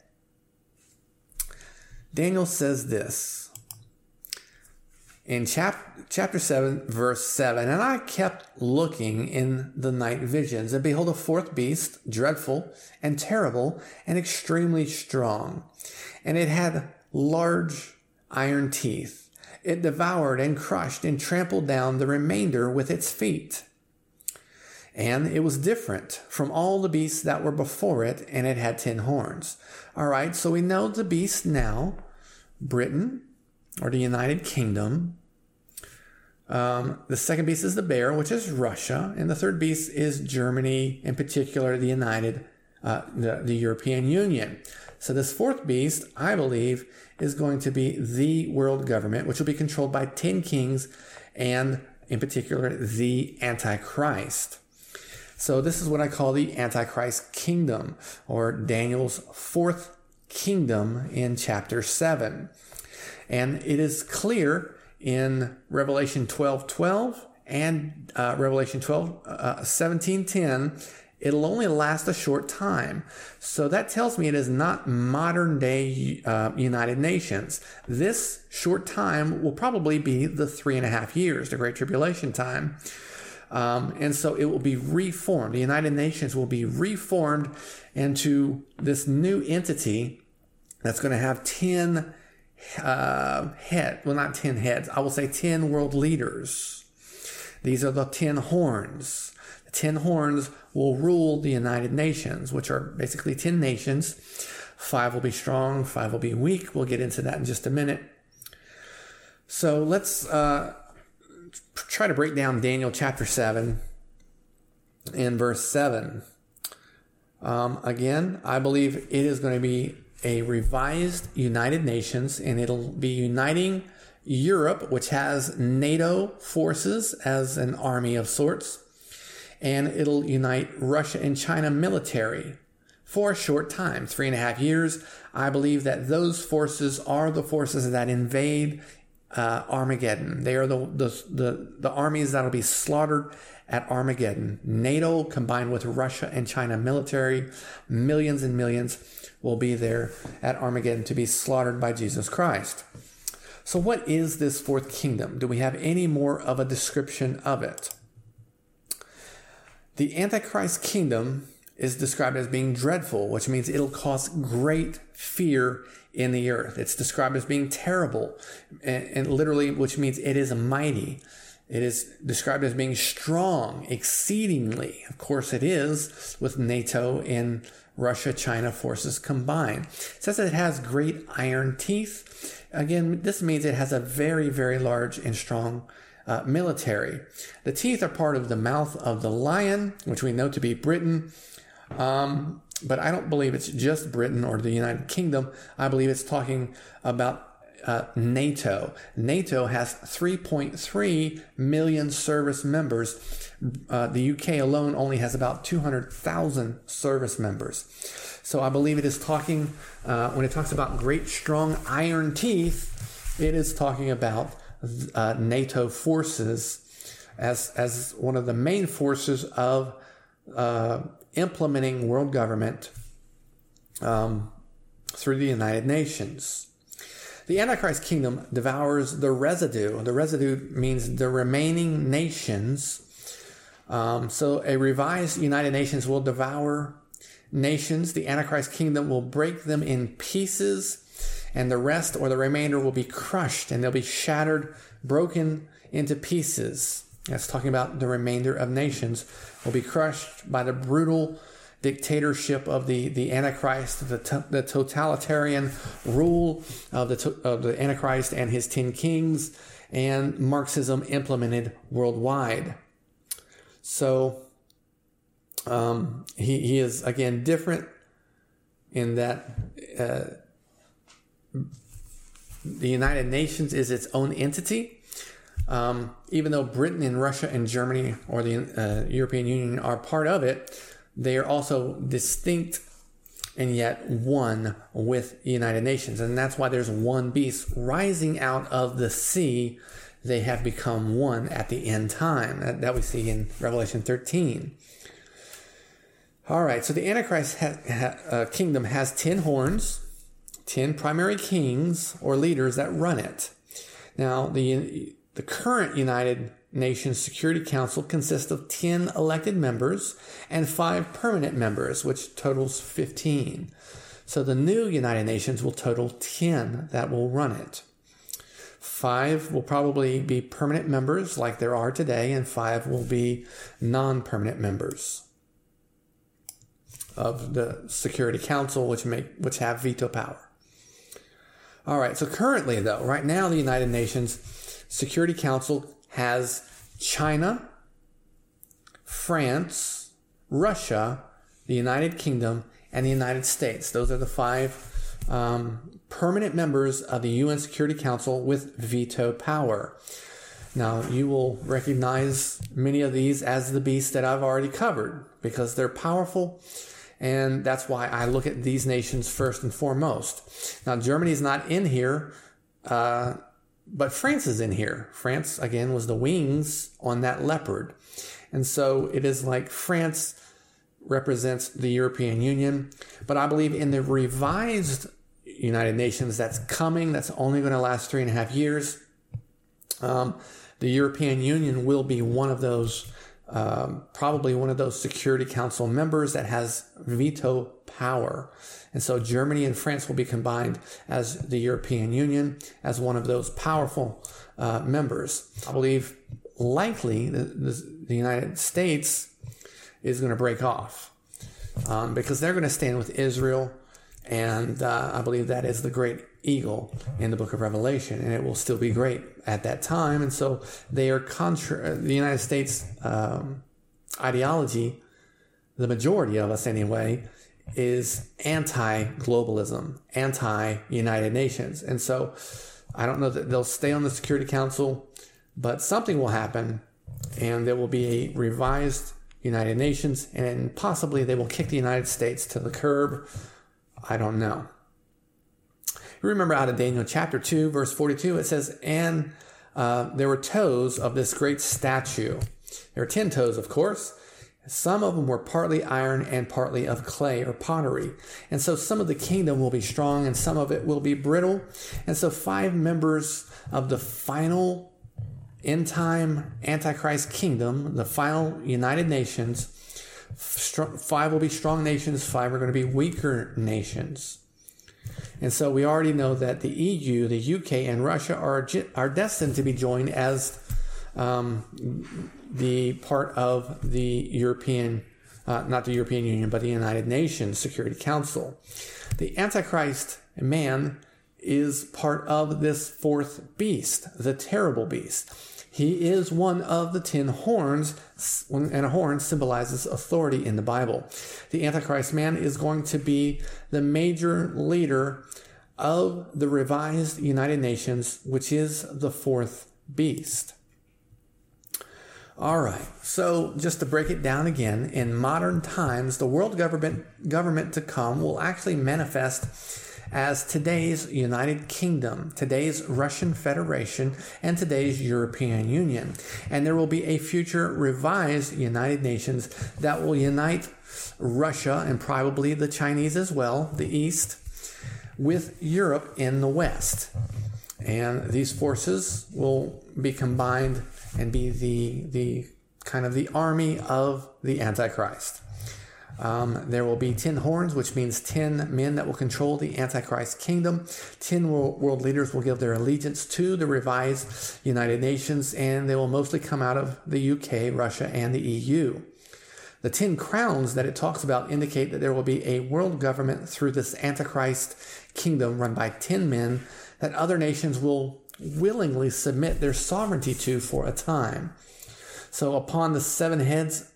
Daniel says this in chap- chapter 7, verse 7. And I kept looking in the night visions, and behold, a fourth beast, dreadful and terrible and extremely strong. And it had large iron teeth. It devoured and crushed and trampled down the remainder with its feet. And it was different from all the beasts that were before it, and it had ten horns. All right, so we know the beast now Britain or the United Kingdom. Um, the second beast is the bear, which is Russia, and the third beast is Germany, in particular the United, uh, the, the European Union. So this fourth beast, I believe, is going to be the world government, which will be controlled by ten kings, and in particular the Antichrist. So this is what I call the Antichrist kingdom, or Daniel's fourth kingdom in chapter seven, and it is clear in Revelation 12 12 and uh, Revelation 12 uh, 17 10, it'll only last a short time. So that tells me it is not modern day uh, United Nations. This short time will probably be the three and a half years, the Great Tribulation time. Um, and so it will be reformed. The United Nations will be reformed into this new entity that's going to have 10 uh, head, well, not 10 heads, I will say 10 world leaders. These are the 10 horns. The 10 horns will rule the United Nations, which are basically 10 nations. Five will be strong, five will be weak. We'll get into that in just a minute. So let's uh, try to break down Daniel chapter 7 and verse 7. Um, again, I believe it is going to be a revised United Nations, and it'll be uniting Europe, which has NATO forces as an army of sorts, and it'll unite Russia and China military for a short time, three and a half years. I believe that those forces are the forces that invade uh, Armageddon. They are the, the, the, the armies that'll be slaughtered at Armageddon. NATO combined with Russia and China military, millions and millions will be there at Armageddon to be slaughtered by Jesus Christ. So, what is this fourth kingdom? Do we have any more of a description of it? The Antichrist kingdom is described as being dreadful, which means it'll cause great fear in the earth. It's described as being terrible, and, and, literally, which means it is mighty. It is described as being strong, exceedingly. Of course, it is with NATO and Russia China forces combined. It says that it has great iron teeth. Again, this means it has a very, very large and strong uh, military. The teeth are part of the mouth of the lion, which we know to be Britain. Um, but I don't believe it's just Britain or the United Kingdom. I believe it's talking about uh, NATO. NATO has 3.3 million service members. Uh, the UK alone only has about 200,000 service members. So I believe it is talking, uh, when it talks about great strong iron teeth, it is talking about uh, NATO forces as, as one of the main forces of uh, implementing world government um, through the United Nations. The Antichrist kingdom devours the residue. The residue means the remaining nations. Um, so a revised United Nations will devour nations. The Antichrist kingdom will break them in pieces, and the rest or the remainder will be crushed and they'll be shattered, broken into pieces. That's talking about the remainder of nations will be crushed by the brutal dictatorship of the, the Antichrist, the, the totalitarian rule of the, to- of the Antichrist and his 10 kings, and Marxism implemented worldwide. So um, he, he is, again, different in that uh, the United Nations is its own entity. Um, even though Britain and Russia and Germany or the uh, European Union are part of it, they are also distinct and yet one with the United Nations. And that's why there's one beast rising out of the sea. They have become one at the end time that, that we see in Revelation 13. All right, so the Antichrist ha, ha, uh, kingdom has 10 horns, 10 primary kings or leaders that run it. Now, the, the current United Nations Security Council consists of 10 elected members and 5 permanent members, which totals 15. So the new United Nations will total 10 that will run it. Five will probably be permanent members like there are today, and five will be non permanent members of the Security Council, which make which have veto power. All right, so currently, though, right now, the United Nations Security Council has China, France, Russia, the United Kingdom, and the United States. Those are the five um, permanent members of the UN Security Council with veto power. Now, you will recognize many of these as the beasts that I've already covered because they're powerful, and that's why I look at these nations first and foremost. Now, Germany is not in here, uh, but France is in here. France, again, was the wings on that leopard. And so it is like France represents the European Union, but I believe in the revised United Nations that's coming, that's only going to last three and a half years. Um, the European Union will be one of those, um, probably one of those Security Council members that has veto power. And so Germany and France will be combined as the European Union as one of those powerful uh, members. I believe likely the, the, the United States is going to break off um, because they're going to stand with Israel. And uh, I believe that is the great eagle in the book of Revelation, and it will still be great at that time. And so they are contra- the United States um, ideology, the majority of us anyway, is anti globalism, anti United Nations. And so I don't know that they'll stay on the Security Council, but something will happen, and there will be a revised United Nations, and possibly they will kick the United States to the curb. I don't know. Remember out of Daniel chapter 2, verse 42, it says, And uh, there were toes of this great statue. There were 10 toes, of course. Some of them were partly iron and partly of clay or pottery. And so some of the kingdom will be strong and some of it will be brittle. And so five members of the final end time Antichrist kingdom, the final United Nations, five will be strong nations, five are going to be weaker nations. And so we already know that the EU, the UK, and Russia are, are destined to be joined as um, the part of the European, uh, not the European Union, but the United Nations Security Council. The Antichrist man is part of this fourth beast, the terrible beast. He is one of the ten horns, and a horn symbolizes authority in the Bible. The Antichrist man is going to be the major leader of the revised United Nations, which is the fourth beast. All right. So just to break it down again, in modern times, the world government government to come will actually manifest as today's United Kingdom, today's Russian Federation, and today's European Union. And there will be a future revised United Nations that will unite Russia and probably the Chinese as well, the East, with Europe in the West. And these forces will be combined and be the, the kind of the army of the Antichrist. Um, there will be 10 horns, which means 10 men that will control the Antichrist kingdom. 10 world, world leaders will give their allegiance to the revised United Nations, and they will mostly come out of the UK, Russia, and the EU. The 10 crowns that it talks about indicate that there will be a world government through this Antichrist kingdom run by 10 men that other nations will willingly submit their sovereignty to for a time. So, upon the seven heads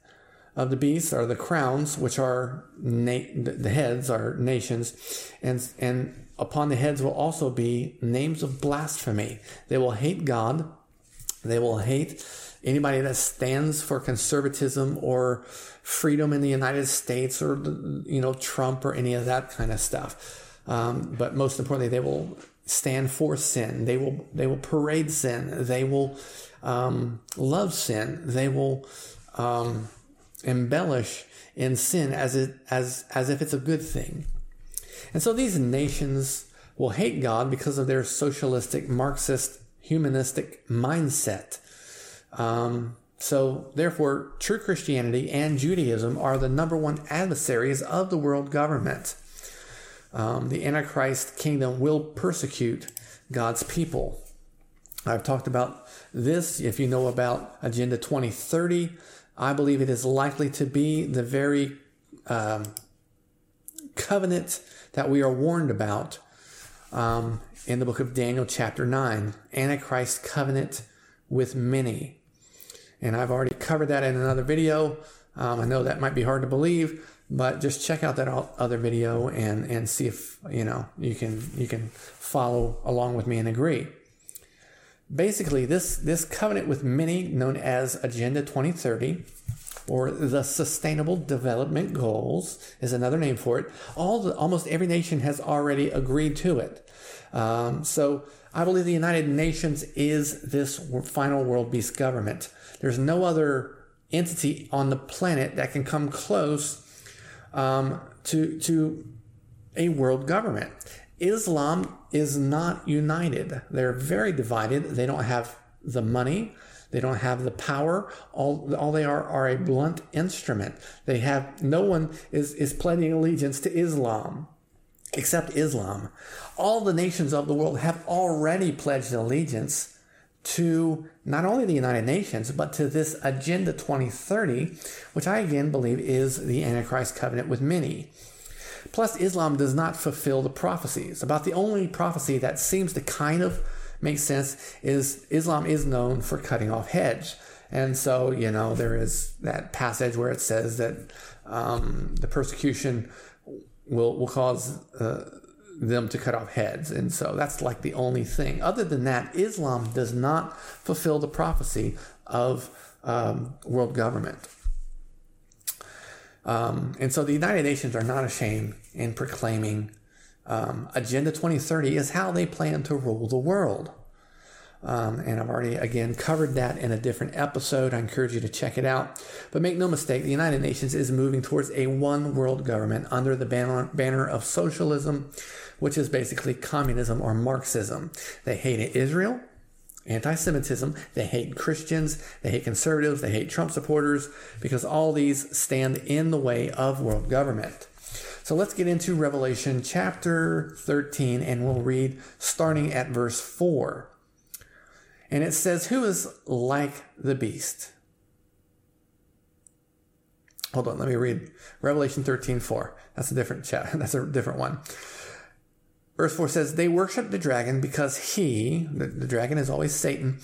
of the beast are the crowns, which are na- the heads are nations, and and upon the heads will also be names of blasphemy. They will hate God. They will hate anybody that stands for conservatism or freedom in the United States or you know Trump or any of that kind of stuff. Um, but most importantly, they will stand for sin. They will they will parade sin. They will um, love sin. They will um, embellish in sin as it as as if it's a good thing. And so these nations will hate God because of their socialistic, Marxist, humanistic mindset. Um, so, therefore, true Christianity and Judaism are the number one adversaries of the world government um, the Antichrist kingdom will persecute God's people. I've talked about this. If you know about Agenda 2030, I believe it is likely to be the very um, covenant that we are warned about um, in the book of Daniel, chapter 9, Antichrist covenant with many. And I've already covered that in another video. Um, I know that might be hard to believe, but just check out that other video and, and see if you know you can you can follow along with me and agree. Basically, this this covenant with many, known as Agenda 2030, or the Sustainable Development Goals, is another name for it. All the, almost every nation has already agreed to it. Um, so I believe the United Nations is this final world beast government. There's no other entity on the planet that can come close um, to to a world government. Islam is not united. They're very divided. They don't have the money. They don't have the power. All, all they are are a blunt instrument. They have no one is, is pledging allegiance to Islam except Islam. All the nations of the world have already pledged allegiance to not only the United Nations, but to this Agenda 2030, which I again believe is the Antichrist covenant with many. Plus, Islam does not fulfill the prophecies. About the only prophecy that seems to kind of make sense is Islam is known for cutting off heads. And so, you know, there is that passage where it says that um, the persecution will, will cause uh, them to cut off heads. And so that's like the only thing. Other than that, Islam does not fulfill the prophecy of um, world government. Um, and so the United Nations are not ashamed in proclaiming um, Agenda 2030 is how they plan to rule the world. Um, and I've already, again, covered that in a different episode. I encourage you to check it out. But make no mistake, the United Nations is moving towards a one world government under the banner, banner of socialism, which is basically communism or Marxism. They hate Israel, anti Semitism, they hate Christians, they hate conservatives, they hate Trump supporters, because all these stand in the way of world government. So let's get into Revelation chapter 13, and we'll read starting at verse 4. And it says, Who is like the beast? Hold on, let me read Revelation 13 4. That's a different chat. That's a different one. Verse 4 says, They worship the dragon because he, the, the dragon is always Satan,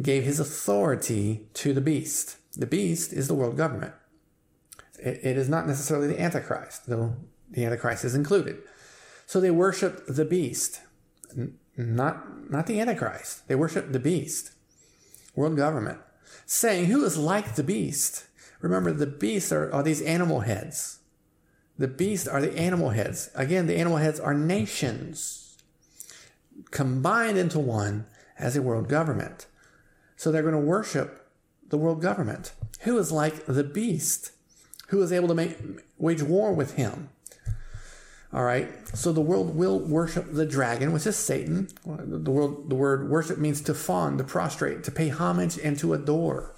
gave his authority to the beast. The beast is the world government. it, it is not necessarily the Antichrist, though the Antichrist is included. So they worship the beast not, not the Antichrist. They worship the beast, world government, saying, Who is like the beast? Remember, the beasts are, are these animal heads. The beasts are the animal heads. Again, the animal heads are nations combined into one as a world government. So they're going to worship the world government. Who is like the beast? Who is able to make, wage war with him? All right. So the world will worship the dragon, which is Satan. The world, the word worship means to fawn, to prostrate, to pay homage, and to adore.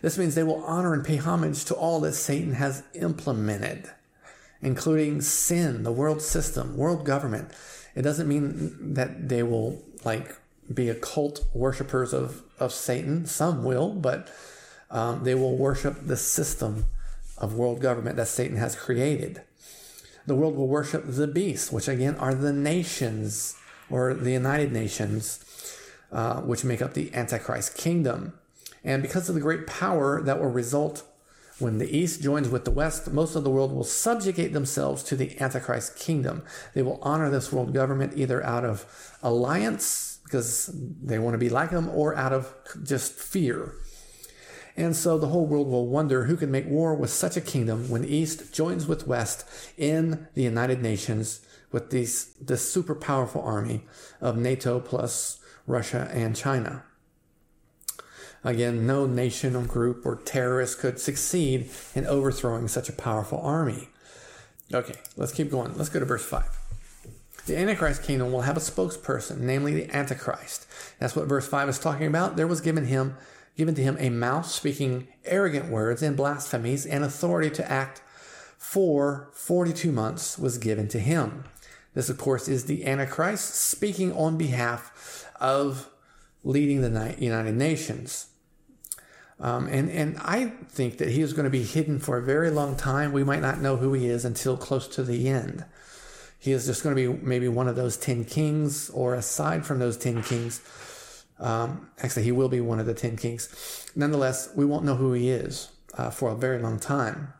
This means they will honor and pay homage to all that Satan has implemented, including sin, the world system, world government. It doesn't mean that they will like be occult worshippers of, of Satan. Some will, but um, they will worship the system of world government that Satan has created the world will worship the beast, which again are the nations or the United Nations, uh, which make up the Antichrist kingdom. And because of the great power that will result when the East joins with the West, most of the world will subjugate themselves to the Antichrist kingdom. They will honor this world government either out of alliance, because they want to be like them, or out of just fear. And so the whole world will wonder who can make war with such a kingdom when East joins with West in the United Nations with these, this super powerful army of NATO plus Russia and China. Again, no nation or group or terrorist could succeed in overthrowing such a powerful army. Okay, let's keep going. Let's go to verse 5. The Antichrist kingdom will have a spokesperson, namely the Antichrist. That's what verse 5 is talking about. There was given him given to him a mouth speaking arrogant words and blasphemies, and authority to act for 42 months was given to him. This, of course, is the Antichrist speaking on behalf of leading the United Nations. Um, and, and I think that he is going to be hidden for a very long time. We might not know who he is until close to the end. he is just going to be maybe one of those 10 kings, or aside from those 10 kings, um, actually, he will be one of the 10 kings. Nonetheless, we won't know who he is uh, for a very long time.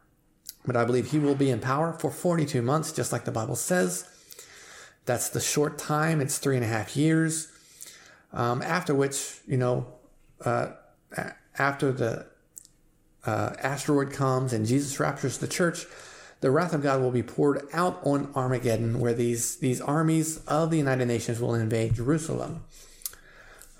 But I believe he will be in power for 42 months, just like the Bible says. That's the short time, it's three and a half years. Um, after which, you know, uh, after the uh, asteroid comes and Jesus raptures the church, the wrath of God will be poured out on Armageddon, where these, these armies of the United Nations will invade Jerusalem.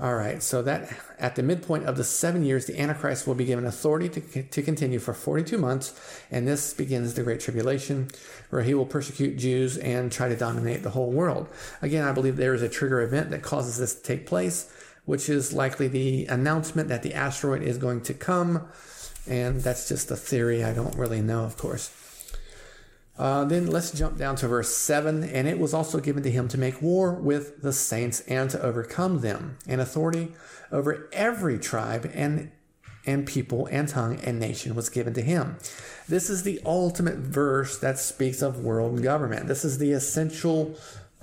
All right, so that at the midpoint of the seven years, the Antichrist will be given authority to, to continue for 42 months, and this begins the Great Tribulation, where he will persecute Jews and try to dominate the whole world. Again, I believe there is a trigger event that causes this to take place, which is likely the announcement that the asteroid is going to come, and that's just a theory. I don't really know, of course. Uh, then let's jump down to verse 7. And it was also given to him to make war with the saints and to overcome them, and authority over every tribe and, and people and tongue and nation was given to him. This is the ultimate verse that speaks of world government. This is the essential,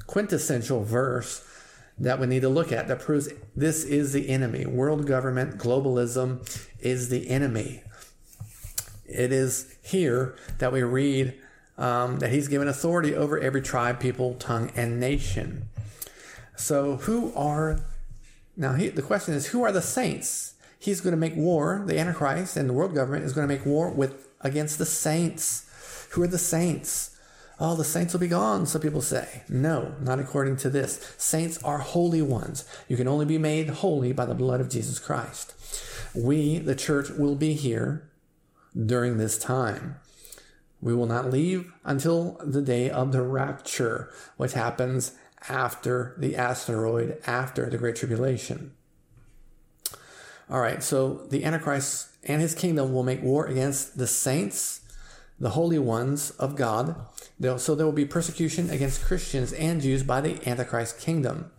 quintessential verse that we need to look at that proves this is the enemy. World government, globalism is the enemy. It is here that we read um, that he's given authority over every tribe, people, tongue, and nation. So, who are now? He, the question is, who are the saints? He's going to make war. The Antichrist and the world government is going to make war with against the saints. Who are the saints? Oh, the saints will be gone, some people say. No, not according to this. Saints are holy ones. You can only be made holy by the blood of Jesus Christ. We, the church, will be here during this time. We will not leave until the day of the rapture, which happens after the asteroid, after the Great Tribulation. All right, so the Antichrist and his kingdom will make war against the saints, the holy ones of God. So there will be persecution against Christians and Jews by the Antichrist kingdom.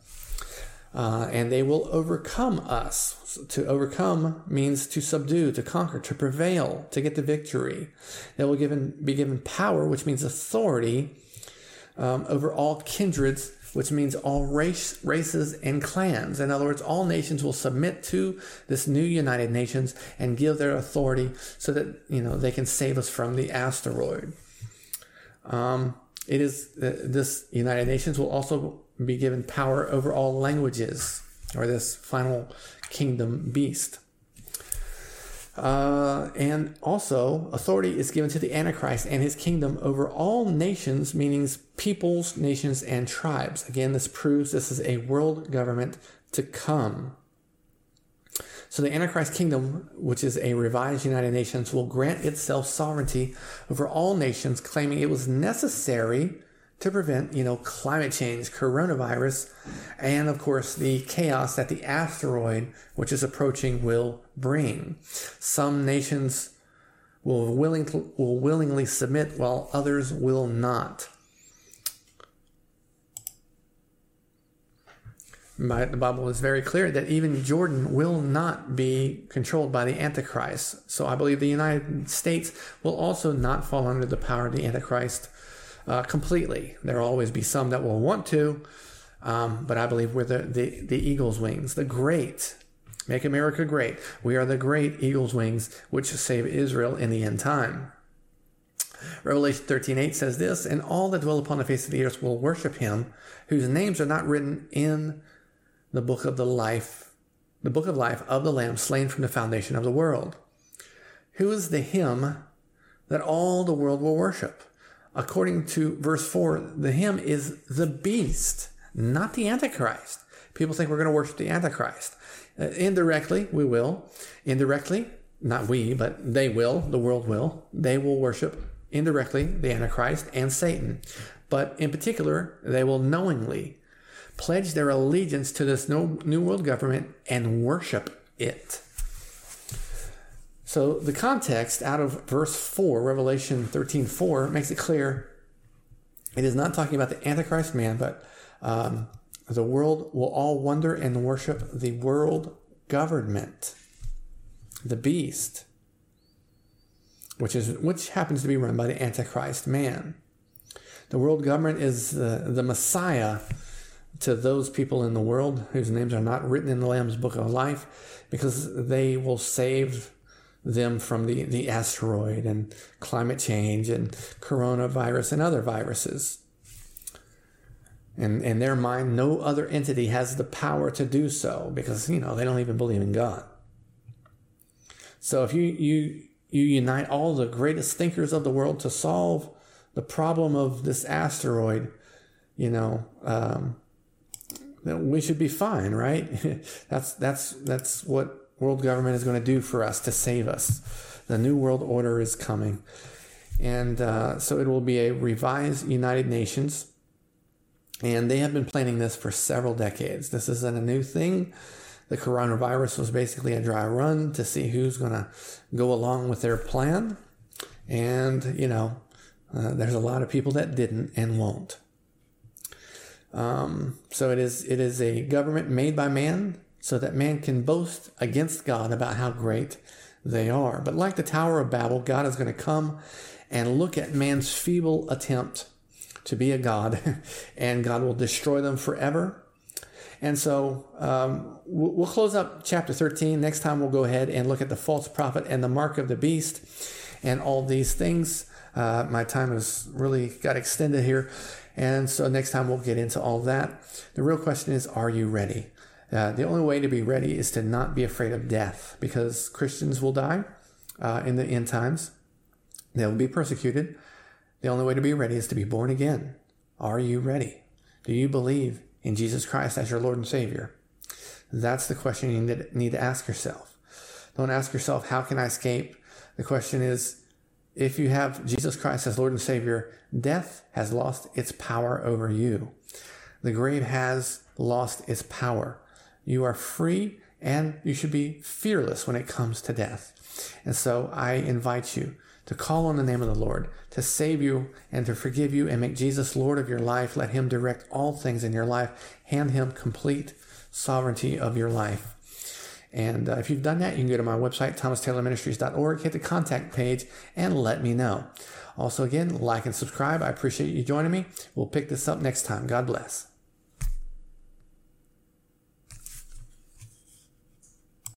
Uh, and they will overcome us. To overcome means to subdue, to conquer, to prevail, to get the victory. They will given, be given power, which means authority um, over all kindreds, which means all race, races and clans. In other words, all nations will submit to this new United Nations and give their authority so that you know they can save us from the asteroid. Um, it is uh, this United Nations will also be given power over all languages, or this final kingdom beast. Uh, and also, authority is given to the Antichrist and his kingdom over all nations, meaning peoples, nations, and tribes. Again, this proves this is a world government to come. So the Antichrist kingdom, which is a revised United Nations, will grant itself sovereignty over all nations, claiming it was necessary to prevent, you know, climate change, coronavirus, and of course the chaos that the asteroid, which is approaching, will bring. Some nations will willing will willingly submit, while others will not. But the Bible is very clear that even Jordan will not be controlled by the Antichrist. So I believe the United States will also not fall under the power of the Antichrist uh, completely. There will always be some that will want to, um, but I believe we're the, the, the eagle's wings, the great. Make America great. We are the great eagle's wings which save Israel in the end time. Revelation 13:8 says this, and all that dwell upon the face of the earth will worship him, whose names are not written in the book of the life, the book of life of the Lamb slain from the foundation of the world. Who is the him that all the world will worship? According to verse 4, the him is the beast, not the Antichrist. People think we're going to worship the Antichrist. Uh, indirectly, we will. Indirectly, not we, but they will, the world will. They will worship indirectly the Antichrist and Satan. But in particular, they will knowingly pledge their allegiance to this new world government and worship it. So the context out of verse 4, Revelation 13 4, makes it clear it is not talking about the Antichrist man, but um, the world will all wonder and worship the world government, the beast, which is which happens to be run by the Antichrist man. The world government is the, the Messiah to those people in the world whose names are not written in the Lamb's Book of Life because they will save them from the, the asteroid and climate change and coronavirus and other viruses. And in their mind, no other entity has the power to do so because, you know, they don't even believe in God. So if you, you, you unite all the greatest thinkers of the world to solve the problem of this asteroid, you know, um, we should be fine, right? that's that's that's what world government is going to do for us to save us. The new world order is coming, and uh, so it will be a revised United Nations. And they have been planning this for several decades. This isn't a new thing. The coronavirus was basically a dry run to see who's going to go along with their plan. And, you know, uh, there's a lot of people that didn't and won't. Um, so it is it is a government made by man so that man can boast against God about how great they are. But like the Tower of Babel, God is going to come and look at man's feeble attempt to be a God, and God will destroy them forever. And so um, we'll close up chapter 13. Next time, we'll go ahead and look at the false prophet and the mark of the beast and all these things. Uh, my time has really got extended here. And so next time we'll get into all that. The real question is, are you ready? Uh, the only way to be ready is to not be afraid of death because Christians will die uh, in the end times. They'll be persecuted. The only way to be ready is to be born again. Are you ready? Do you believe in Jesus Christ as your Lord and Savior? That's the question you need to ask yourself. Don't ask yourself, how can I escape? The question is, if you have Jesus Christ as Lord and Savior, death has lost its power over you. The grave has lost its power. You are free and you should be fearless when it comes to death. And so I invite you to call on the name of the Lord, to save you and to forgive you and make Jesus Lord of your life. Let him direct all things in your life. Hand him complete sovereignty of your life. And uh, if you've done that, you can go to my website, thomastaylorministries.org, hit the contact page, and let me know. Also, again, like and subscribe. I appreciate you joining me. We'll pick this up next time. God bless.